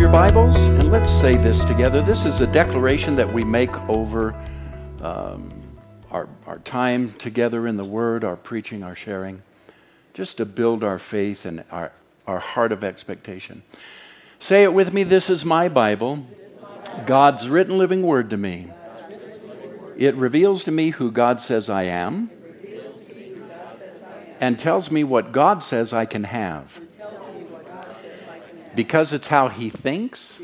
Your Bibles and let's say this together. This is a declaration that we make over um, our, our time together in the Word, our preaching, our sharing, just to build our faith and our, our heart of expectation. Say it with me this is my Bible, God's written living Word to me. It reveals to me who God says I am and tells me what God says I can have. Because it's how he thinks,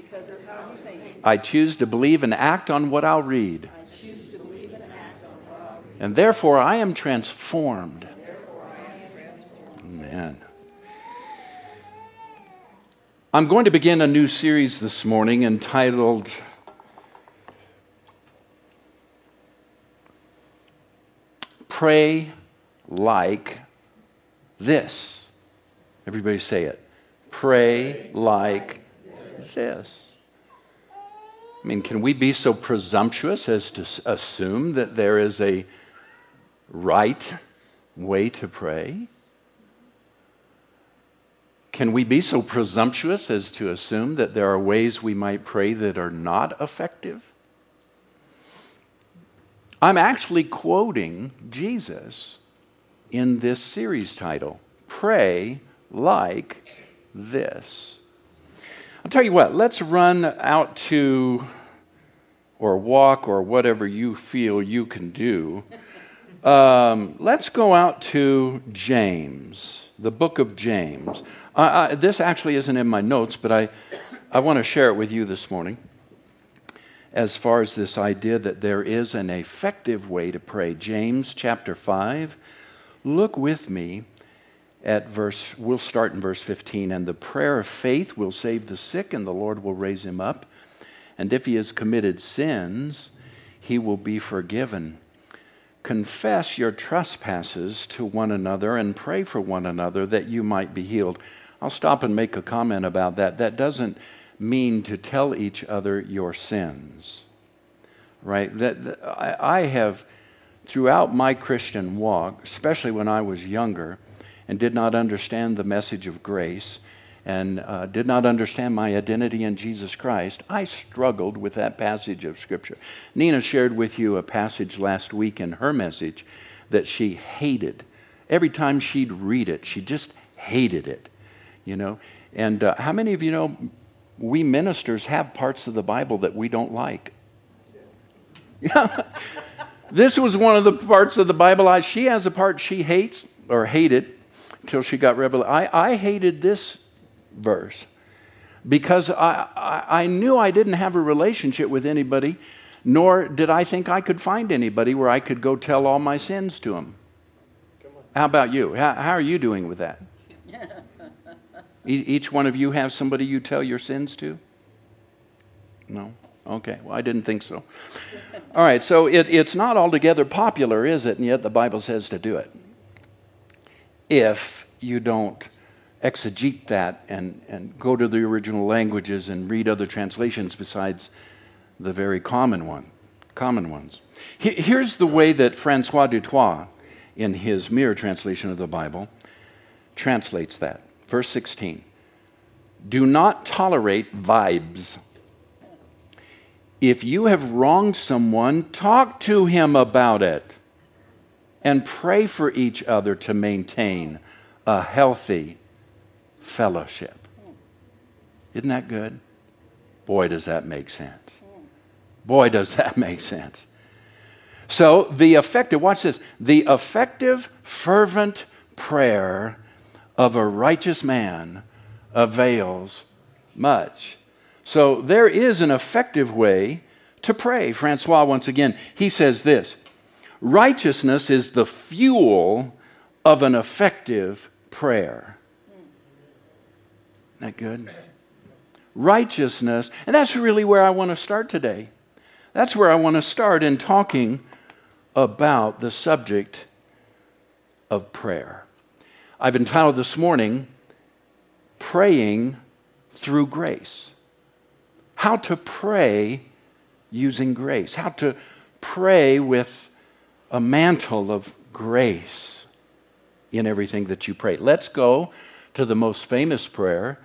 I choose to believe and act on what I'll read. And therefore, I am transformed. Amen. I'm going to begin a new series this morning entitled Pray Like This. Everybody say it pray like this. I mean, can we be so presumptuous as to assume that there is a right way to pray? Can we be so presumptuous as to assume that there are ways we might pray that are not effective? I'm actually quoting Jesus in this series title Pray Like this. I'll tell you what, let's run out to, or walk, or whatever you feel you can do. Um, let's go out to James, the book of James. I, this actually isn't in my notes, but I, I want to share it with you this morning as far as this idea that there is an effective way to pray. James chapter 5. Look with me at verse, we'll start in verse 15. And the prayer of faith will save the sick, and the Lord will raise him up. And if he has committed sins, he will be forgiven. Confess your trespasses to one another and pray for one another that you might be healed. I'll stop and make a comment about that. That doesn't mean to tell each other your sins, right? That, that I, I have, throughout my Christian walk, especially when I was younger, and did not understand the message of grace and uh, did not understand my identity in Jesus Christ, I struggled with that passage of Scripture. Nina shared with you a passage last week in her message that she hated. Every time she'd read it, she just hated it, you know. And uh, how many of you know we ministers have parts of the Bible that we don't like? Yeah. this was one of the parts of the Bible I, she has a part she hates or hated till she got revelation. I, I hated this verse because I, I, I knew I didn't have a relationship with anybody, nor did I think I could find anybody where I could go tell all my sins to them. How about you? How, how are you doing with that? Each one of you have somebody you tell your sins to? No? Okay, well, I didn't think so. All right, so it, it's not altogether popular, is it? And yet the Bible says to do it if you don't exegete that and, and go to the original languages and read other translations besides the very common one, common ones. Here's the way that Francois du Toit, in his mirror translation of the Bible, translates that. Verse 16 Do not tolerate vibes. If you have wronged someone, talk to him about it and pray for each other to maintain a healthy fellowship. Isn't that good? Boy, does that make sense. Boy, does that make sense. So, the effective, watch this, the effective, fervent prayer of a righteous man avails much. So, there is an effective way to pray. Francois, once again, he says this Righteousness is the fuel of an effective prayer. Isn't that good? Righteousness, and that's really where I want to start today. That's where I want to start in talking about the subject of prayer. I've entitled this morning, Praying Through Grace. How to pray using grace. How to pray with a mantle of grace in everything that you pray. Let's go to the most famous prayer,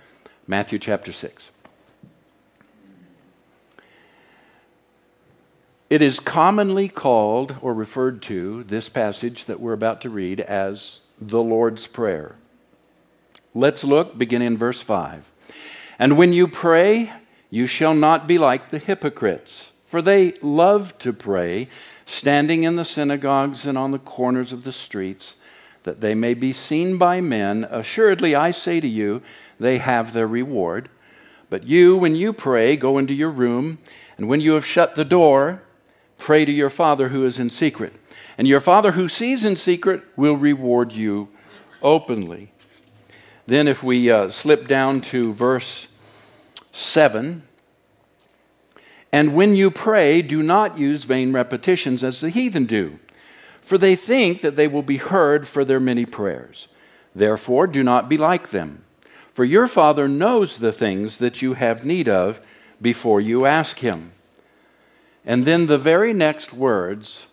Matthew chapter 6. It is commonly called or referred to, this passage that we're about to read, as the Lord's Prayer. Let's look, beginning in verse 5. And when you pray, you shall not be like the hypocrites for they love to pray, standing in the synagogues and on the corners of the streets, that they may be seen by men. Assuredly, I say to you, they have their reward. But you, when you pray, go into your room, and when you have shut the door, Pray to your Father who is in secret. And your Father who sees in secret will reward you openly. Then, if we uh, slip down to verse 7, and when you pray, do not use vain repetitions as the heathen do, for they think that they will be heard for their many prayers. Therefore, do not be like them, for your Father knows the things that you have need of before you ask Him. And then the very next words,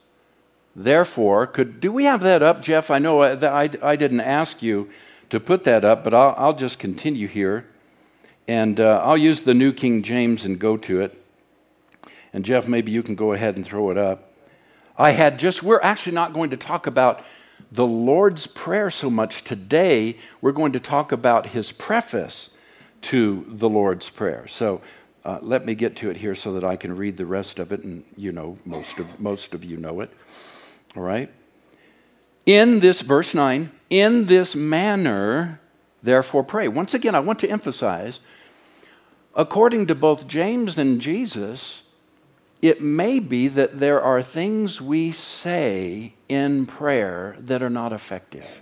therefore, could, do we have that up, Jeff? I know I, I, I didn't ask you to put that up, but I'll, I'll just continue here. And uh, I'll use the New King James and go to it. And Jeff, maybe you can go ahead and throw it up. I had just, we're actually not going to talk about the Lord's Prayer so much today. We're going to talk about his preface to the Lord's Prayer. So uh, let me get to it here so that I can read the rest of it, and you know, most of, most of you know it. All right? In this, verse 9, in this manner, therefore pray. Once again, I want to emphasize according to both James and Jesus, it may be that there are things we say in prayer that are not effective.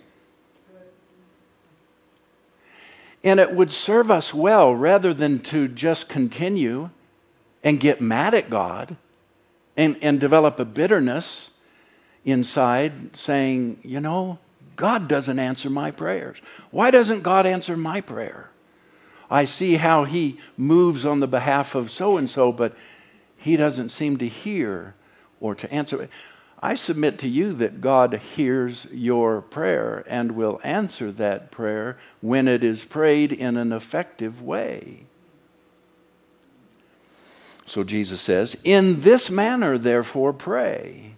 And it would serve us well rather than to just continue and get mad at God and, and develop a bitterness inside saying, you know, God doesn't answer my prayers. Why doesn't God answer my prayer? I see how He moves on the behalf of so and so, but He doesn't seem to hear or to answer. I submit to you that God hears your prayer and will answer that prayer when it is prayed in an effective way. So Jesus says, In this manner, therefore, pray.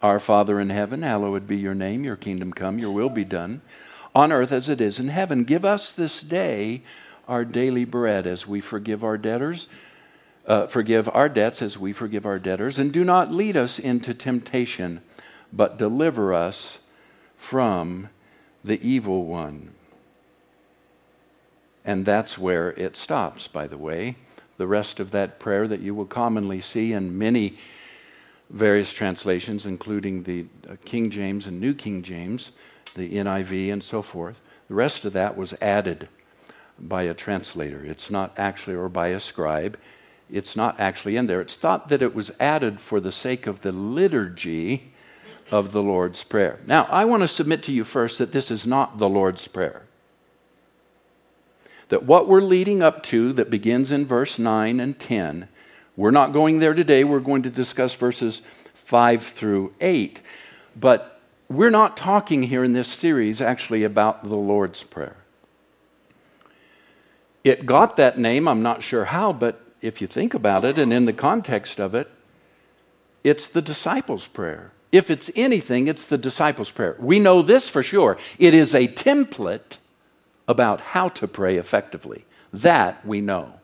Our Father in heaven, hallowed be your name, your kingdom come, your will be done, on earth as it is in heaven. Give us this day our daily bread as we forgive our debtors uh, forgive our debts as we forgive our debtors, and do not lead us into temptation, but deliver us from the evil one. And that's where it stops, by the way. The rest of that prayer that you will commonly see in many various translations, including the uh, King James and New King James, the NIV, and so forth, the rest of that was added by a translator. It's not actually, or by a scribe it's not actually in there. It's thought that it was added for the sake of the liturgy of the Lord's Prayer. Now, I want to submit to you first that this is not the Lord's Prayer. That what we're leading up to, that begins in verse 9 and 10, we're not going there today. We're going to discuss verses 5 through 8. But we're not talking here in this series actually about the Lord's Prayer. It got that name, I'm not sure how, but if you think about it and in the context of it, it's the disciples' prayer. If it's anything, it's the disciples' prayer. We know this for sure. It is a template about how to pray effectively. That we know.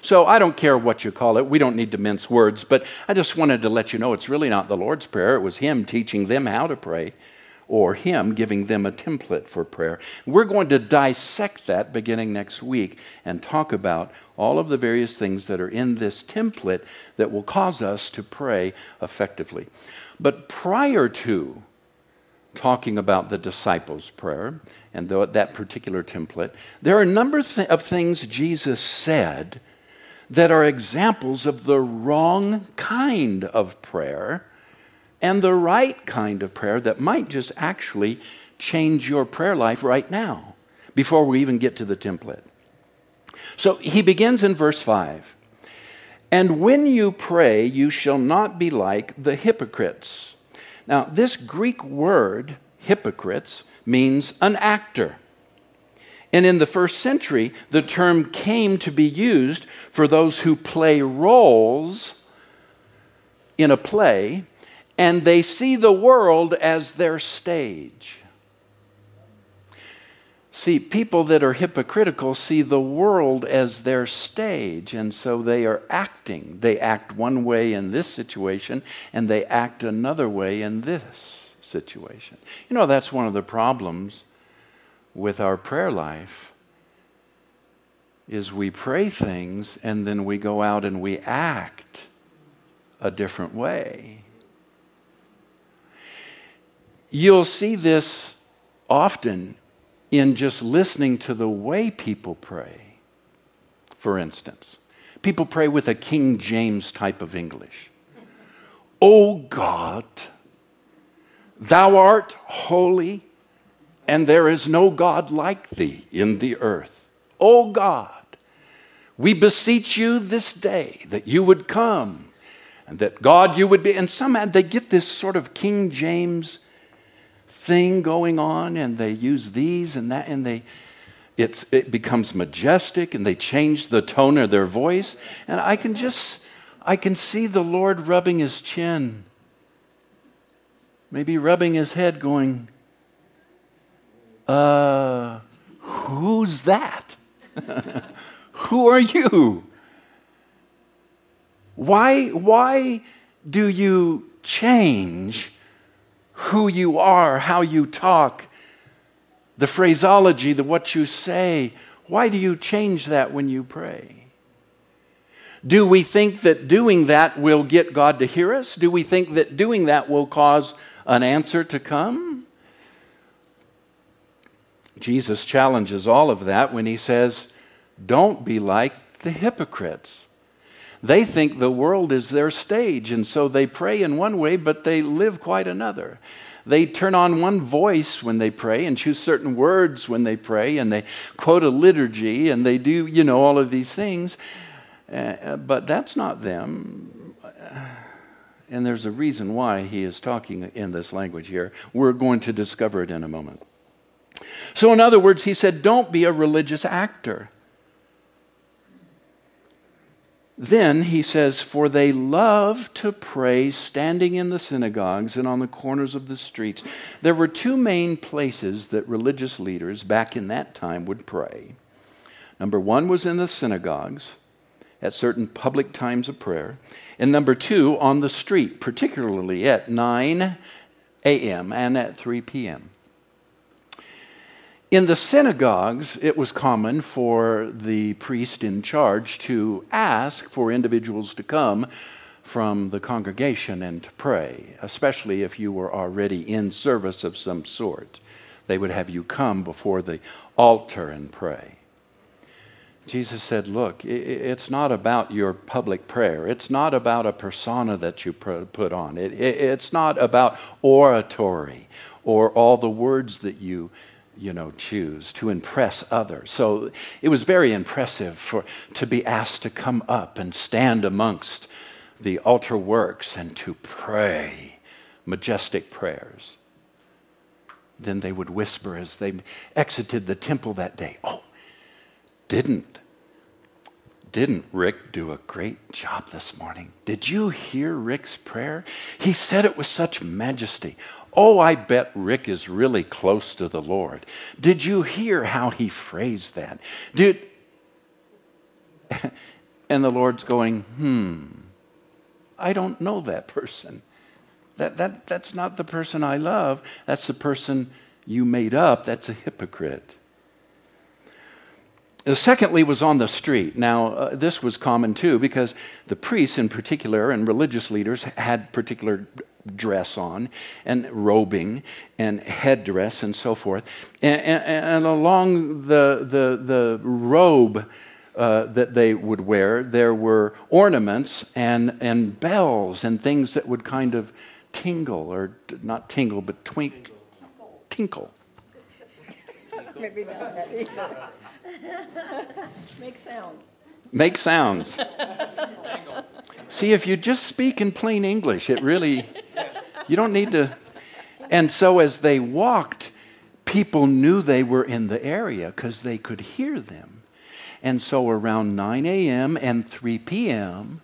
So I don't care what you call it. We don't need to mince words, but I just wanted to let you know it's really not the Lord's Prayer. It was Him teaching them how to pray or Him giving them a template for prayer. We're going to dissect that beginning next week and talk about all of the various things that are in this template that will cause us to pray effectively. But prior to talking about the disciples' prayer and that particular template, there are a number of things Jesus said that are examples of the wrong kind of prayer and the right kind of prayer that might just actually change your prayer life right now before we even get to the template. So he begins in verse 5 And when you pray, you shall not be like the hypocrites. Now, this Greek word, hypocrites, means an actor. And in the first century, the term came to be used for those who play roles in a play and they see the world as their stage. See, people that are hypocritical see the world as their stage, and so they are acting. They act one way in this situation, and they act another way in this situation. You know, that's one of the problems with our prayer life is we pray things and then we go out and we act a different way. You'll see this often in just listening to the way people pray. For instance, people pray with a King James type of English. O God, thou art holy, and there is no God like thee in the earth. O God, we beseech you this day that you would come and that God you would be. And somehow they get this sort of King James thing going on and they use these and that and they it's, it becomes majestic and they change the tone of their voice. And i can just i can see the lord rubbing his chin. Maybe rubbing his head going uh who's that? Who are you? Why why do you change who you are, how you talk, the phraseology, the what you say. Why do you change that when you pray? Do we think that doing that will get God to hear us? Do we think that doing that will cause an answer to come? Jesus challenges all of that when he says, Don't be like the hypocrites. They think the world is their stage, and so they pray in one way, but they live quite another. They turn on one voice when they pray and choose certain words when they pray, and they quote a liturgy, and they do, you know, all of these things. Uh, but that's not them. And there's a reason why he is talking in this language here. We're going to discover it in a moment. So, in other words, he said, Don't be a religious actor. Then he says, For they love to pray standing in the synagogues and on the corners of the streets. There were two main places that religious leaders back in that time would pray. Number one was in the synagogues at certain public times of prayer, and number two, on the street, particularly at 9 a.m. and at 3 p.m. In the synagogues, it was common for the priest in charge to ask for individuals to come from the congregation and to pray, especially if you were already in service of some sort. They would have you come before the altar and pray. Jesus said, Look, it's not about your public prayer. It's not about a persona that you put on. It's not about oratory or all the words that you you know, choose to impress others. So it was very impressive for to be asked to come up and stand amongst the altar works and to pray majestic prayers. Then they would whisper as they exited the temple that day, "Oh, didn't didn't Rick do a great job this morning? Did you hear Rick's prayer? He said it with such majesty. Oh, I bet Rick is really close to the Lord. Did you hear how he phrased that? Did and the Lord's going, hmm, I don't know that person. That, that, that's not the person I love. That's the person you made up. That's a hypocrite. Secondly, was on the street. Now, uh, this was common too because the priests, in particular, and religious leaders had particular dress on and robing and headdress and so forth. And, and, and along the, the, the robe uh, that they would wear, there were ornaments and, and bells and things that would kind of tingle, or not tingle, but twink, tinkle. Maybe not Make sounds. Make sounds. See, if you just speak in plain English, it really, you don't need to. And so as they walked, people knew they were in the area because they could hear them. And so around 9 a.m. and 3 p.m.,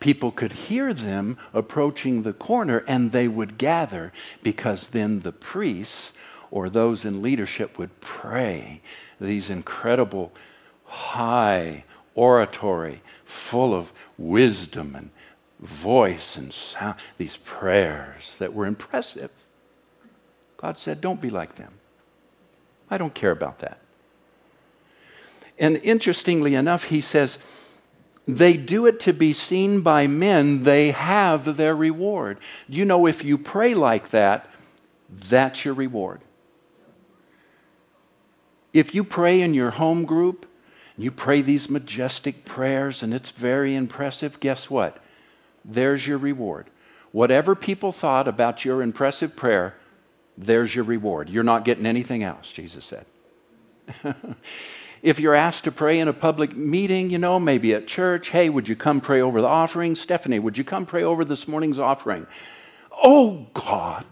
people could hear them approaching the corner and they would gather because then the priests or those in leadership would pray these incredible high oratory full of wisdom and voice and sound, these prayers that were impressive. God said, Don't be like them. I don't care about that. And interestingly enough, he says, they do it to be seen by men, they have their reward. You know, if you pray like that, that's your reward. If you pray in your home group, you pray these majestic prayers and it's very impressive, guess what? There's your reward. Whatever people thought about your impressive prayer, there's your reward. You're not getting anything else, Jesus said. if you're asked to pray in a public meeting, you know, maybe at church, hey, would you come pray over the offering? Stephanie, would you come pray over this morning's offering? Oh God,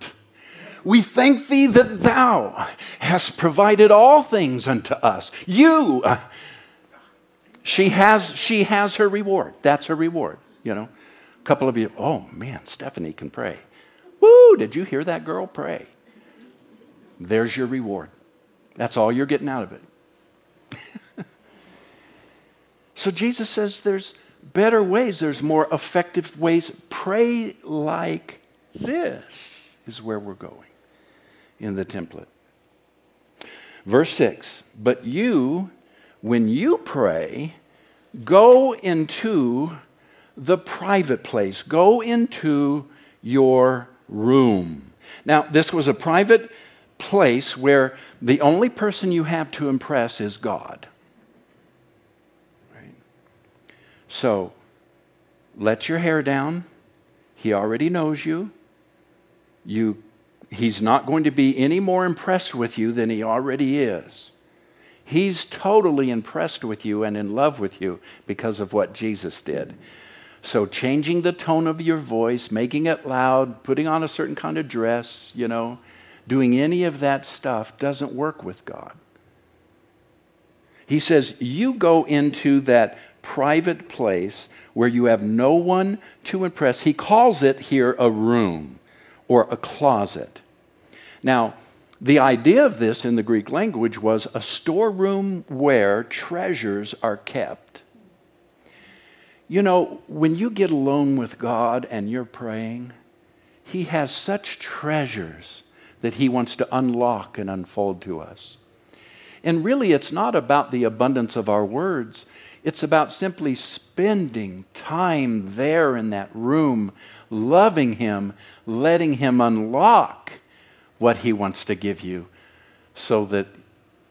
we thank thee that thou hast provided all things unto us. You, uh, she has, she has her reward. That's her reward, you know. A couple of you, oh man, Stephanie can pray. Woo, did you hear that girl pray? There's your reward. That's all you're getting out of it. so Jesus says there's better ways, there's more effective ways. Pray like this is where we're going in the template. Verse 6 But you, when you pray, go into the private place, go into your room. Now, this was a private place where the only person you have to impress is God. Right? So, let your hair down. He already knows you. You he's not going to be any more impressed with you than he already is. He's totally impressed with you and in love with you because of what Jesus did. So, changing the tone of your voice, making it loud, putting on a certain kind of dress, you know, doing any of that stuff doesn't work with God. He says, You go into that private place where you have no one to impress. He calls it here a room or a closet. Now, the idea of this in the Greek language was a storeroom where treasures are kept. You know, when you get alone with God and you're praying, He has such treasures that He wants to unlock and unfold to us. And really, it's not about the abundance of our words, it's about simply spending time there in that room, loving Him, letting Him unlock what He wants to give you so that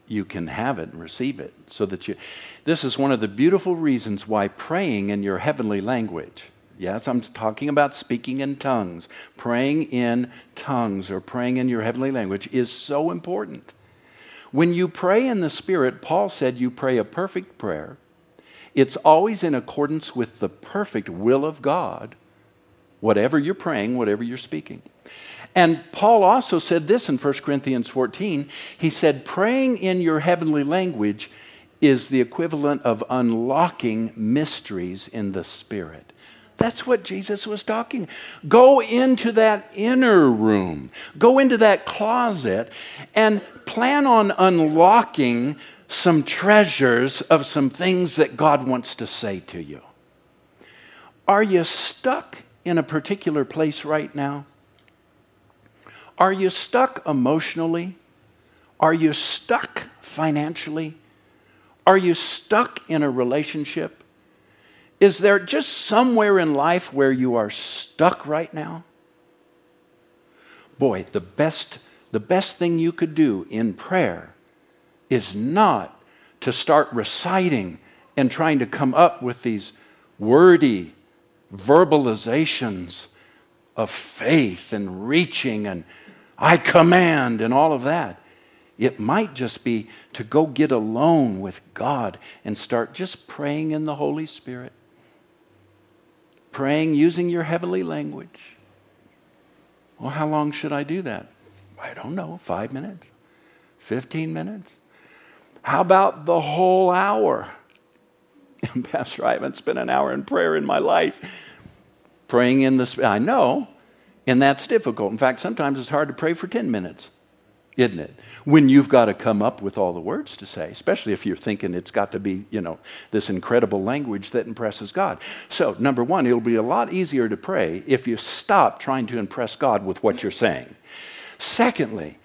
you can have it and receive it. So that you, this is one of the beautiful reasons why praying in your heavenly language, yes, I'm talking about speaking in tongues, praying in tongues or praying in your heavenly language is so important. When you pray in the Spirit, Paul said you pray a perfect prayer it's always in accordance with the perfect will of God, whatever you're praying, whatever you're speaking. And Paul also said this in 1 Corinthians 14. He said, praying in your heavenly language is the equivalent of unlocking mysteries in the Spirit. That's what Jesus was talking. Go into that inner room, go into that closet, and plan on unlocking some treasures of some things that God wants to say to you. Are you stuck in a particular place right now? Are you stuck emotionally? Are you stuck financially? Are you stuck in a relationship? Is there just somewhere in life where you are stuck right now? Boy, the best, the best thing you could do in prayer is not to start reciting and trying to come up with these wordy verbalizations of faith and reaching and I command and all of that. It might just be to go get alone with God and start just praying in the Holy Spirit. Praying using your heavenly language. Well, how long should I do that? I don't know, five minutes, 15 minutes. How about the whole hour? Pastor, I haven't spent an hour in prayer in my life. praying in the. I know, and that's difficult. In fact, sometimes it's hard to pray for 10 minutes, isn't it? When you've got to come up with all the words to say, especially if you're thinking it's got to be, you know, this incredible language that impresses God. So, number one, it'll be a lot easier to pray if you stop trying to impress God with what you're saying. Secondly,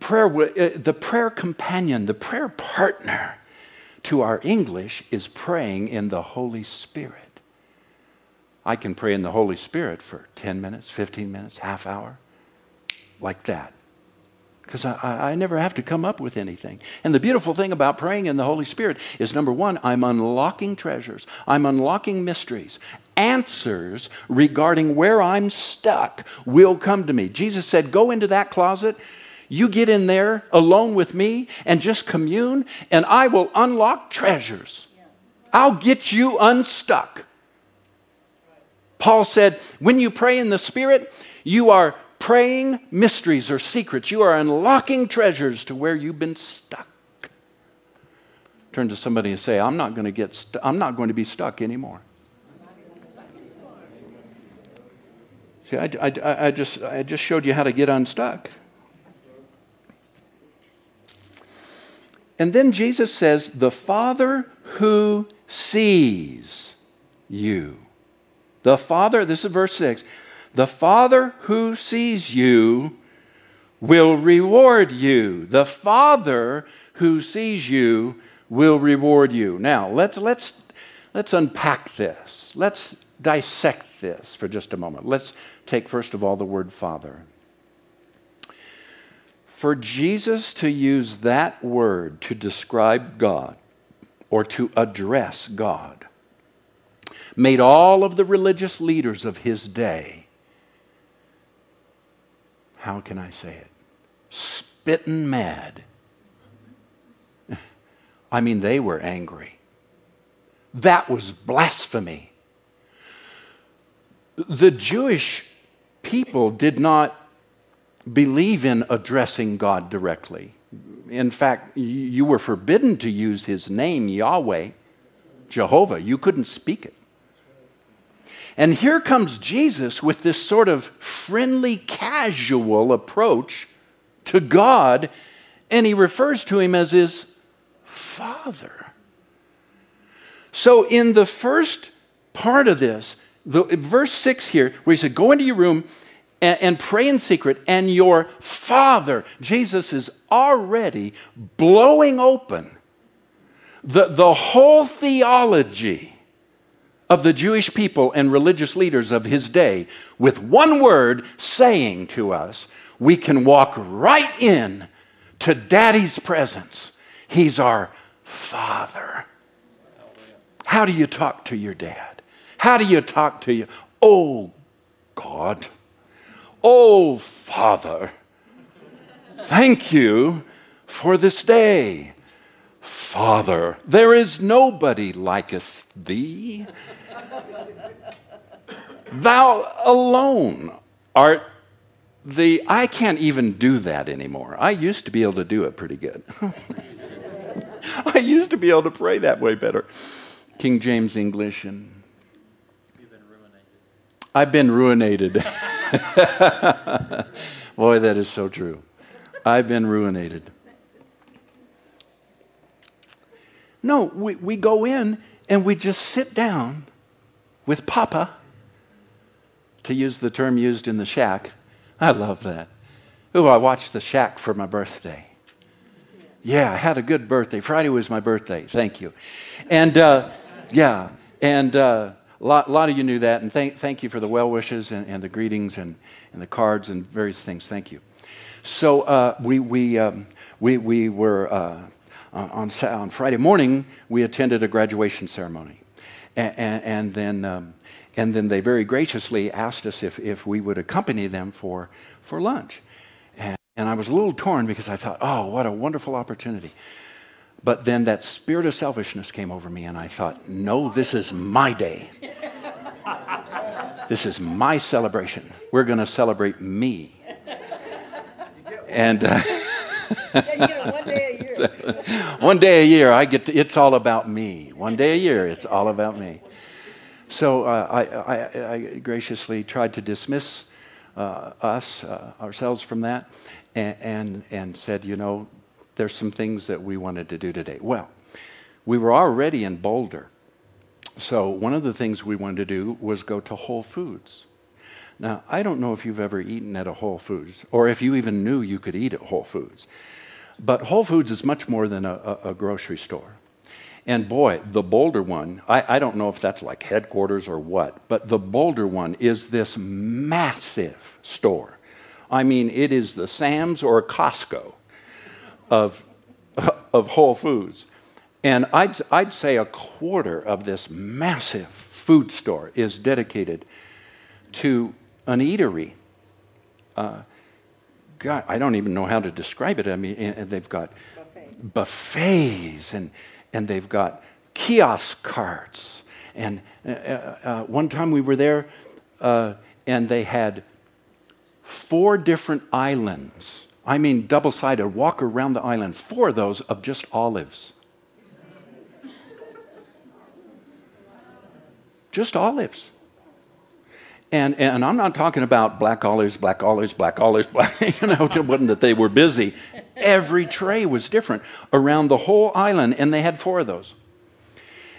prayer, uh, the prayer companion, the prayer partner to our English is praying in the Holy Spirit. I can pray in the Holy Spirit for 10 minutes, 15 minutes, half hour, like that. Because I, I, never have to come up with anything. And the beautiful thing about praying in the Holy Spirit is number one, I'm unlocking treasures, I'm unlocking mysteries. Answers regarding where I'm stuck will come to me. Jesus said, Go into that closet you get in there alone with me and just commune, and I will unlock treasures. I'll get you unstuck. Paul said, when you pray in the Spirit, you are praying mysteries or secrets. You are unlocking treasures to where you've been stuck. Turn to somebody and say, I'm not going to get stu- I'm not going to be stuck anymore. See, I, I, I, just, I just showed you how to get unstuck. And then Jesus says, The Father who sees you. The Father, this is verse 6. The Father who sees you will reward you. The Father who sees you will reward you. Now, let's, let's, let's unpack this. Let's dissect this for just a moment. Let's take, first of all, the word Father for Jesus to use that word to describe God or to address God made all of the religious leaders of his day, how can I say it? Spitting mad. I mean, they were angry. That was blasphemy. The Jewish people did not believe in addressing God directly. In fact, you were forbidden to use his name, Yahweh, Jehovah. You couldn't speak it. And here comes Jesus with this sort of friendly, casual approach to God, and he refers to him as his Father. So, in the first part of this, the, verse 6 here, where he said, Go into your room and, and pray in secret, and your Father, Jesus is already blowing open the, the whole theology of the Jewish people and religious leaders of his day with one word saying to us, we can walk right in to daddy's presence. He's our father. How do you talk to your dad? How do you talk to you? Oh, God. Oh, Father, thank you for this day. Father, there is nobody likest thee. Thou alone art the. I can't even do that anymore. I used to be able to do it pretty good. I used to be able to pray that way better. King James English and. I've been ruinated. Boy, that is so true. I've been ruinated. No, we, we go in and we just sit down with Papa, to use the term used in the shack. I love that. Oh, I watched the shack for my birthday. Yeah, I had a good birthday. Friday was my birthday. Thank you. And uh, yeah, and uh, a lot, lot of you knew that, and thank, thank you for the well wishes and, and the greetings and, and the cards and various things. Thank you. So uh, we, we, um, we, we were uh, on, on Friday morning, we attended a graduation ceremony. And, and, and then, um, and then they very graciously asked us if, if we would accompany them for, for lunch. And, and I was a little torn because I thought, oh, what a wonderful opportunity. But then that spirit of selfishness came over me, and I thought, no, this is my day. This is my celebration. We're going to celebrate me. And uh, one day a year. one day a year, I get to, it's all about me. One day a year, it's all about me. So uh, I, I, I, graciously tried to dismiss uh, us, uh, ourselves from that, and, and, and said, you know, there's some things that we wanted to do today. Well, we were already in Boulder. So one of the things we wanted to do was go to Whole Foods. Now, I don't know if you've ever eaten at a Whole Foods or if you even knew you could eat at Whole Foods. But Whole Foods is much more than a, a, a grocery store. And boy, the Boulder one, I, I, don't know if that's like headquarters or what, but the Boulder one is this massive store. I mean, it is the Sam's or Costco of, of Whole Foods. And I'd, I'd say a quarter of this massive food store is dedicated to an eatery. Uh, God, I don't even know how to describe it. I mean, and they've got Buffet. buffets and, and they've got kiosk carts. And uh, uh, uh, one time we were there uh, and they had four different islands. I mean, double sided, walk around the island, four of those of just olives. just olives. And, and I'm not talking about black olives, black olives, black olives, black, you know, it wasn't that they were busy. Every tray was different around the whole island, and they had four of those.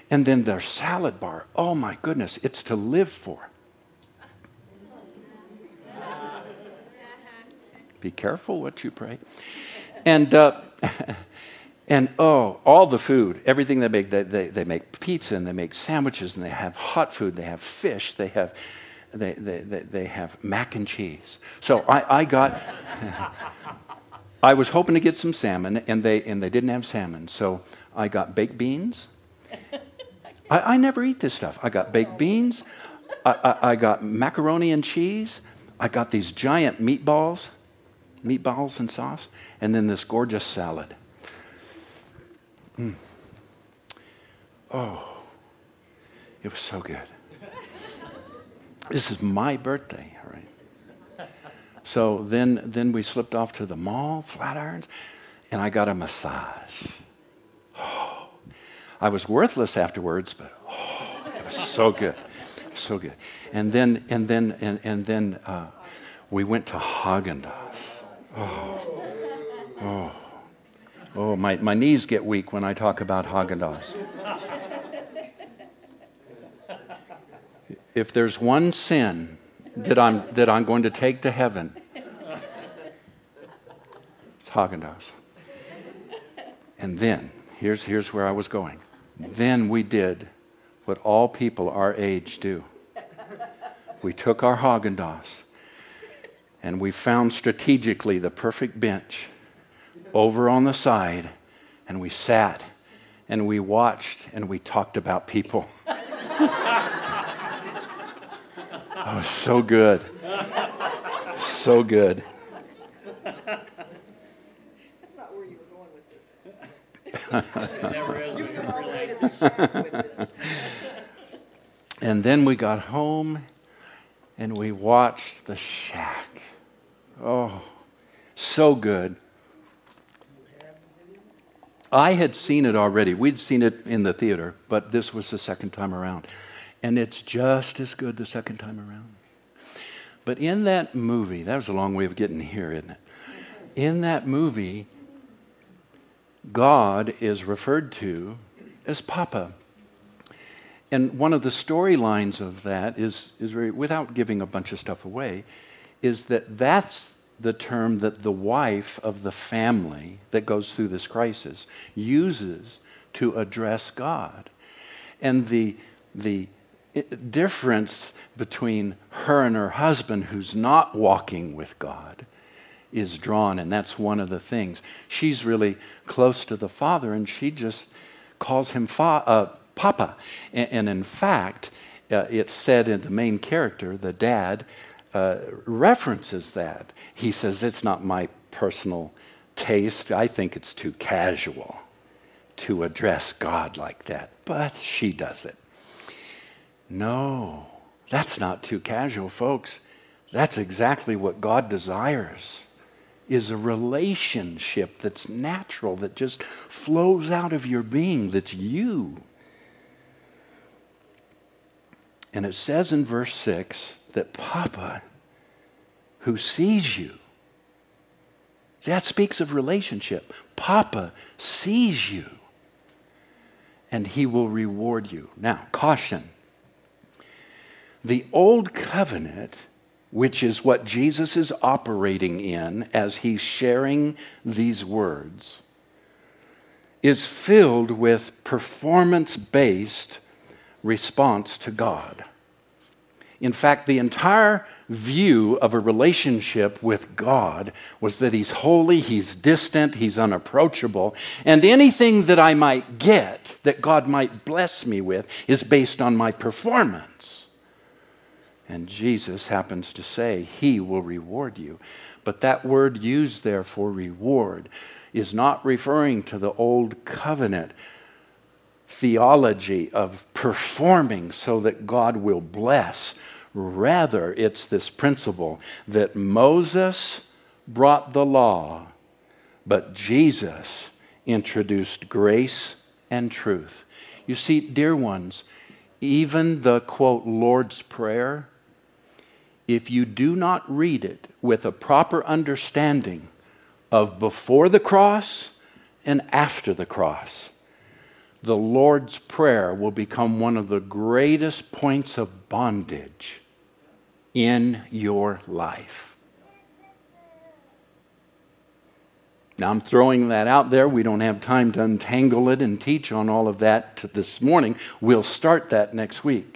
And then their salad bar, oh my goodness, it's to live for. Be careful what you pray. And uh, And oh, all the food, everything they make, they, they, they, make pizza and they make sandwiches and they have hot food, they have fish, they have, they, they, they, have mac and cheese. So I, I got, I was hoping to get some salmon and they, and they didn't have salmon. So I got baked beans. I, I never eat this stuff. I got baked beans, I, I, I got macaroni and cheese, I got these giant meatballs, meatballs and sauce, and then this gorgeous salad. Mm. Oh, it was so good. This is my birthday, right? So then, then we slipped off to the mall, Flatirons, and I got a massage. Oh, I was worthless afterwards, but oh, it was so good, so good. And then, and then, and, and then uh, we went to Haagen-Dazs. Oh, oh. Oh, my, my knees get weak when I talk about Haagen-Dazs. If there's one sin that I'm, that I'm going to take to heaven, it's Haagen-Dazs. And then, here's, here's where I was going. Then we did what all people our age do. We took our Haagen-Dazs and we found strategically the perfect bench over on the side and we sat and we watched and we talked about people. oh, so good. So good. That's not where you were going with this. and then we got home and we watched The Shack. Oh, so good. I had seen it already. We'd seen it in the theater, but this was the second time around. And it's just as good the second time around. But in that movie, that was a long way of getting here, isn't it? In that movie, God is referred to as Papa. And one of the storylines of that is, is very, without giving a bunch of stuff away, is that that's the term that the wife of the family that goes through this crisis uses to address God. And the, the difference between her and her husband, who's not walking with God, is drawn. And that's one of the things. She's really close to the father, and she just calls him fa- uh, Papa. And, and, in fact, uh, it's said in the main character, the dad, uh, references that. He says, It's not my personal taste. I think it's too casual to address God like that. But she does it. No, that's not too casual, folks. That's exactly what God desires is a relationship that's natural, that just flows out of your being, that's you. And it says in verse 6 that Papa, who sees you, that speaks of relationship. Papa sees you, and he will reward you. Now, caution. The old covenant, which is what Jesus is operating in as he's sharing these words, is filled with performance based response to God. In fact, the entire view of a relationship with God was that He's holy, He's distant, He's unapproachable, and anything that I might get, that God might bless me with, is based on my performance. And Jesus happens to say, He will reward you. But that word used there for reward is not referring to the old covenant theology of performing so that God will bless. Rather, it's this principle that Moses brought the law, but Jesus introduced grace and truth. You see, dear ones, even the quote, Lord's Prayer, if you do not read it with a proper understanding of before the cross and after the cross, the Lord's Prayer will become one of the greatest points of bondage in your life. Now, I'm throwing that out there. We don't have time to untangle it and teach on all of that this morning. We'll start that next week.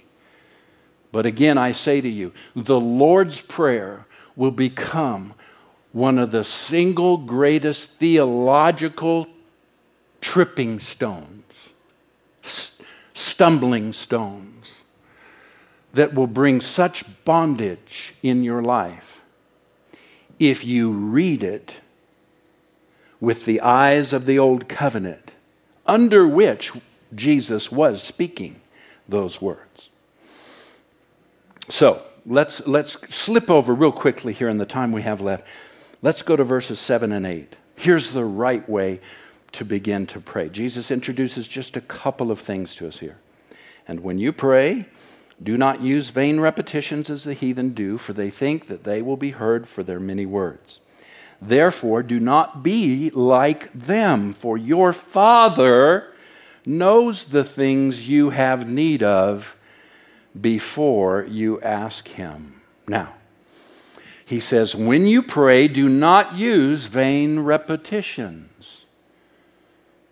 But again, I say to you, the Lord's Prayer will become one of the single greatest theological tripping stones stumbling stones that will bring such bondage in your life if you read it with the eyes of the old covenant under which Jesus was speaking those words. So let's, let's slip over real quickly here in the time we have left. Let's go to verses 7 and 8. Here's the right way to begin to pray. Jesus introduces just a couple of things to us here. And when you pray, do not use vain repetitions as the heathen do, for they think that they will be heard for their many words. Therefore, do not be like them, for your Father knows the things you have need of before you ask Him. Now, he says, when you pray, do not use vain repetitions.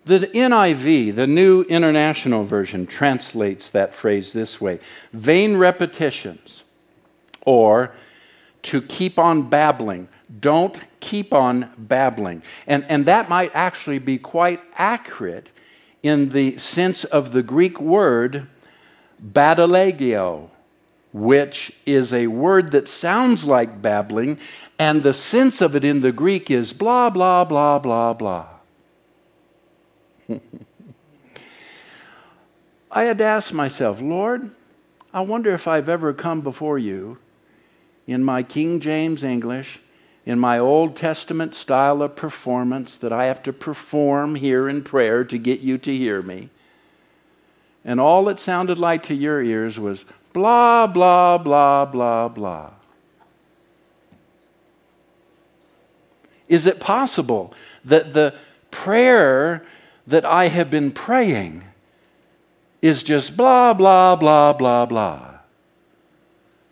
The NIV, the New International Version, translates that phrase this way vain repetitions, or to keep on babbling. Don't keep on babbling. And, and that might actually be quite accurate in the sense of the Greek word battalogeo, which is a word that sounds like babbling, and the sense of it in the Greek is blah, blah, blah, blah, blah. I had to ask myself, Lord, I wonder if I've ever come before you in my King James English, in my Old Testament style of performance that I have to perform here in prayer to get you to hear me. And all it sounded like to your ears was blah, blah, blah, blah, blah. Is it possible that the prayer that I have been praying is just blah, blah, blah, blah, blah,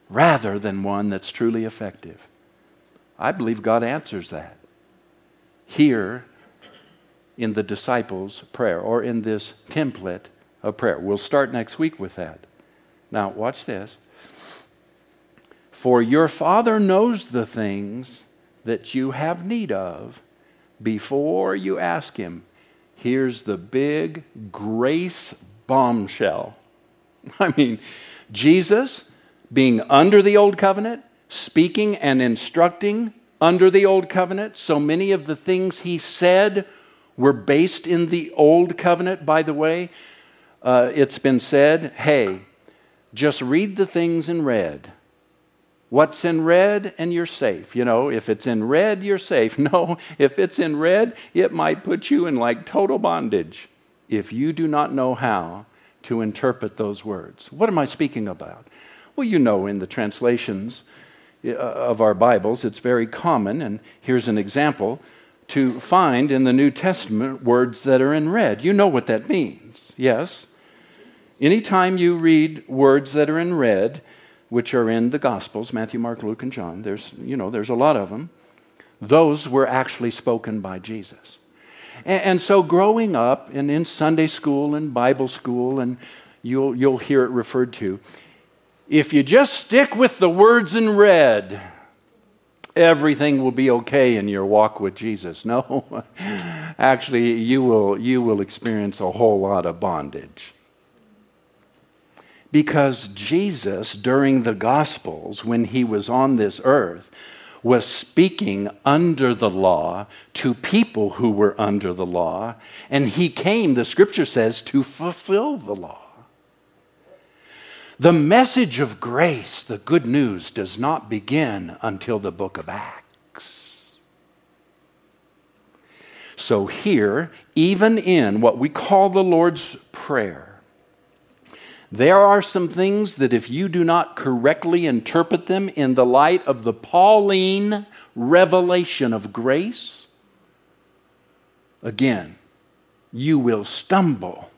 rather than one that's truly effective. I believe God answers that here in the disciples' prayer or in this template of prayer. We'll start next week with that. Now, watch this. For your Father knows the things that you have need of before you ask Him here's the big grace bombshell. I mean, Jesus being under the old covenant, speaking and instructing under the old covenant. So many of the things he said were based in the old covenant, by the way. Uh, it's been said, hey, just read the things in red. What's in red and you're safe. You know, if it's in red, you're safe. No, if it's in red, it might put you in like total bondage if you do not know how to interpret those words. What am I speaking about? Well, you know, in the translations uh, of our Bibles, it's very common, and here's an example, to find in the New Testament words that are in red. You know what that means, yes? Anytime you read words that are in red, which are in the Gospels, Matthew, Mark, Luke, and John, there's, you know, there's a lot of them, those were actually spoken by Jesus. And, and so growing up and in Sunday school and Bible school, and you'll, you'll hear it referred to, if you just stick with the words in red, everything will be okay in your walk with Jesus. No, actually, you will, you will experience a whole lot of bondage. Because Jesus, during the Gospels, when he was on this earth, was speaking under the law to people who were under the law, and he came, the scripture says, to fulfill the law. The message of grace, the good news, does not begin until the book of Acts. So, here, even in what we call the Lord's Prayer, there are some things that, if you do not correctly interpret them in the light of the Pauline revelation of grace, again, you will stumble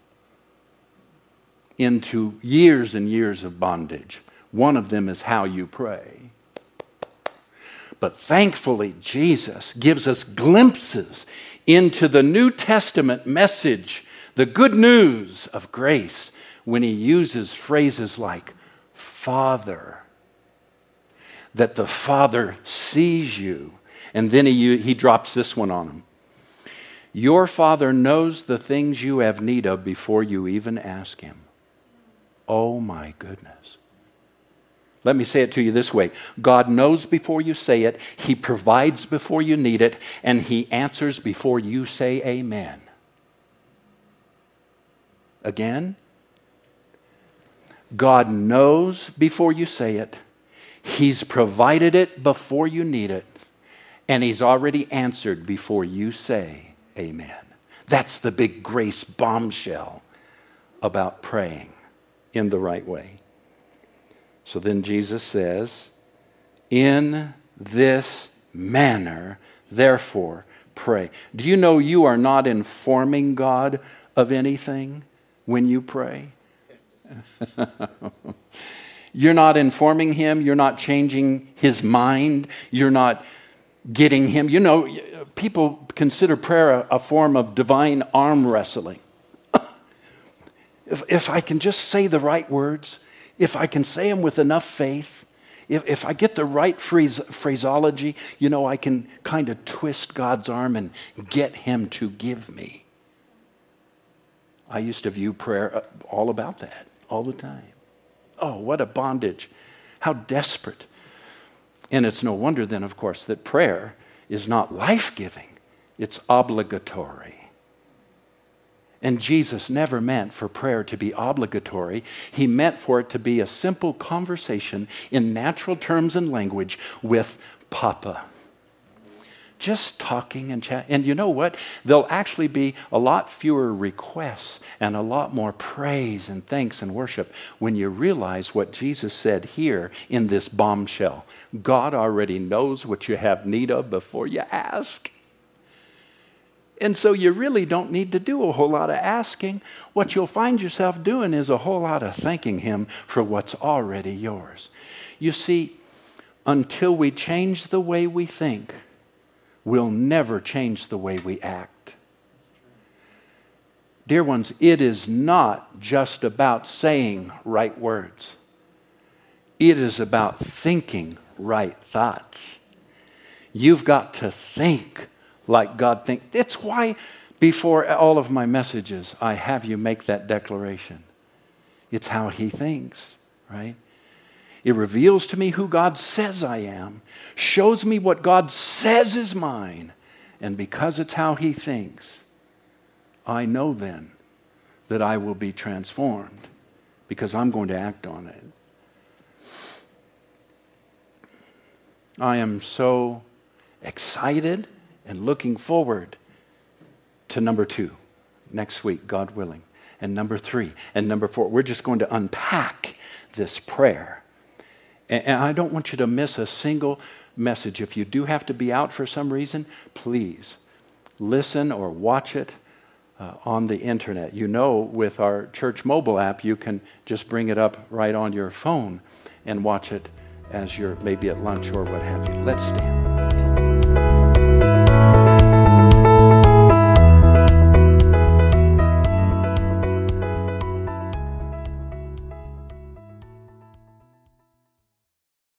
into years and years of bondage. One of them is how you pray. But thankfully, Jesus gives us glimpses into the New Testament message, the good news of grace when he uses phrases like Father, that the Father sees you. And then he, he drops this one on him Your Father knows the things you have need of before you even ask him. Oh my goodness. Let me say it to you this way God knows before you say it, He provides before you need it, and He answers before you say amen. Again, God knows before you say it, He's provided it before you need it, and He's already answered before you say amen. That's the big grace bombshell about praying in the right way. So then Jesus says, In this manner, therefore, pray. Do you know you are not informing God of anything when you pray? you're not informing him, you're not changing his mind, you're not getting him. You know, people consider prayer a, a form of divine arm wrestling. if, if I can just say the right words, if I can say them with enough faith, if, if I get the right phrase, phraseology, you know, I can kind of twist God's arm and get him to give me. I used to view prayer uh, all about that all the time. Oh, what a bondage. How desperate. And it's no wonder then, of course, that prayer is not life giving, it's obligatory. And Jesus never meant for prayer to be obligatory. He meant for it to be a simple conversation in natural terms and language with Papa just talking and chatting. And you know what? There'll actually be a lot fewer requests and a lot more praise and thanks and worship when you realize what Jesus said here in this bombshell. God already knows what you have need of before you ask. And so you really don't need to do a whole lot of asking. What you'll find yourself doing is a whole lot of thanking Him for what's already yours. You see, until we change the way we think, will never change the way we act. Dear ones, it is not just about saying right words, it is about thinking right thoughts. You've got to think like God thinks. It's why, before all of my messages, I have you make that declaration. It's how He thinks, right? It reveals to me who God says I am, shows me what God says is mine, and because it's how He thinks, I know then that I will be transformed because I'm going to act on it. I am so excited and looking forward to number two next week, God willing. and number three and number four. We're just going to unpack this prayer. And, I don't want you to miss a single message. If you do have to be out for some reason, please listen or watch it uh, on the internet. You know, with our church mobile app, you can just bring it up right on your phone and watch it as you're maybe at lunch or what have you. Let's stand.